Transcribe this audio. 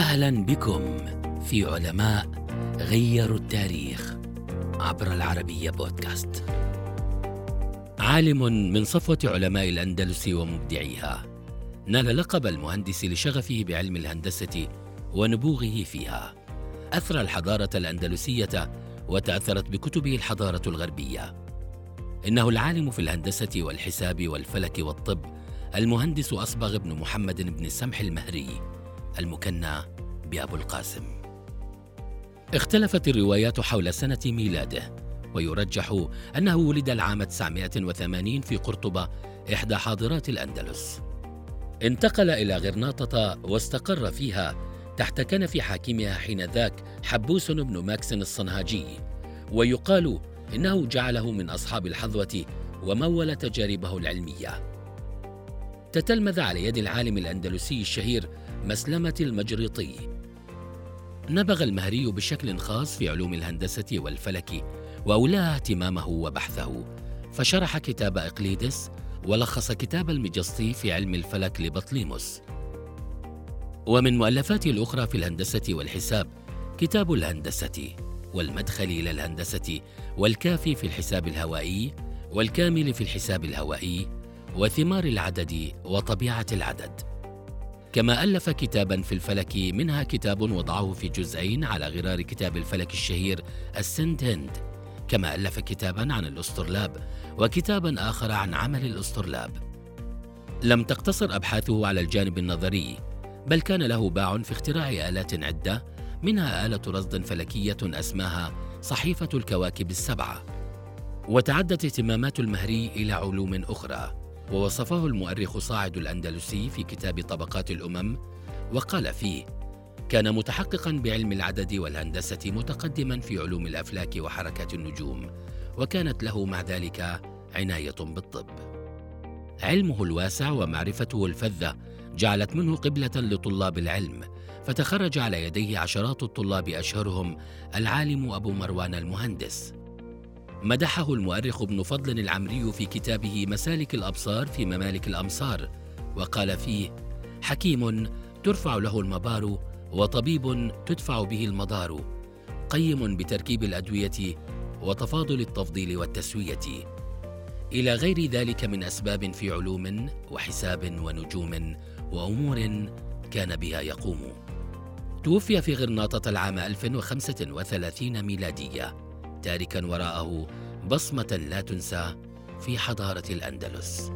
أهلا بكم في علماء غيروا التاريخ عبر العربية بودكاست. عالم من صفوة علماء الاندلس ومبدعيها نال لقب المهندس لشغفه بعلم الهندسة ونبوغه فيها. اثرى الحضارة الأندلسية وتأثرت بكتبه الحضارة الغربية. إنه العالم في الهندسة والحساب والفلك والطب المهندس أصبغ بن محمد بن السمح المهري المكنى بأبو القاسم. اختلفت الروايات حول سنة ميلاده ويرجح أنه ولد العام 980 في قرطبة إحدى حاضرات الأندلس. انتقل إلى غرناطة واستقر فيها تحت كنف حاكمها حينذاك حبوس بن ماكس الصنهاجي ويقال إنه جعله من أصحاب الحظوة ومول تجاربه العلمية. تتلمذ على يد العالم الأندلسي الشهير مسلمة المجريطي. نبغ المهري بشكل خاص في علوم الهندسة والفلك وأولاها اهتمامه وبحثه. فشرح كتاب إقليدس ولخص كتاب المجسطي في علم الفلك لبطليموس. ومن مؤلفاته الأخرى في الهندسة والحساب كتاب الهندسة والمدخل إلى الهندسة والكافي في الحساب الهوائي والكامل في الحساب الهوائي وثمار العدد وطبيعة العدد. كما ألف كتابا في الفلك منها كتاب وضعه في جزئين على غرار كتاب الفلك الشهير السنت هند كما ألف كتابا عن الأسطرلاب وكتابا آخر عن عمل الأسطرلاب لم تقتصر أبحاثه على الجانب النظري بل كان له باع في اختراع آلات عدة منها آلة رصد فلكية أسماها صحيفة الكواكب السبعة. وتعدت اهتمامات المهري إلى علوم أخرى. ووصفه المؤرخ صاعد الأندلسي في كتاب طبقات الأمم وقال فيه كان متحققا بعلم العدد والهندسة متقدما في علوم الأفلاك وحركات النجوم وكانت له مع ذلك عناية بالطب. علمه الواسع ومعرفته الفذة جعلت منه قبلة لطلاب العلم فتخرج على يديه عشرات الطلاب أشهرهم العالم أبو مروان المهندس. مدحه المؤرخ ابن فضل العمري في كتابه مسالك الأبصار في ممالك الأمصار وقال فيه حكيم ترفع له المبار وطبيب تدفع به المضار قيم بتركيب الأدوية وتفاضل التفضيل والتسوية. إلى غير ذلك من أسباب في علوم وحساب ونجوم وأمور كان بها يقوم. توفي في غرناطة العام 1035 ميلادية. تاركا وراءه بصمة لا تنسى في حضارة الأندلس.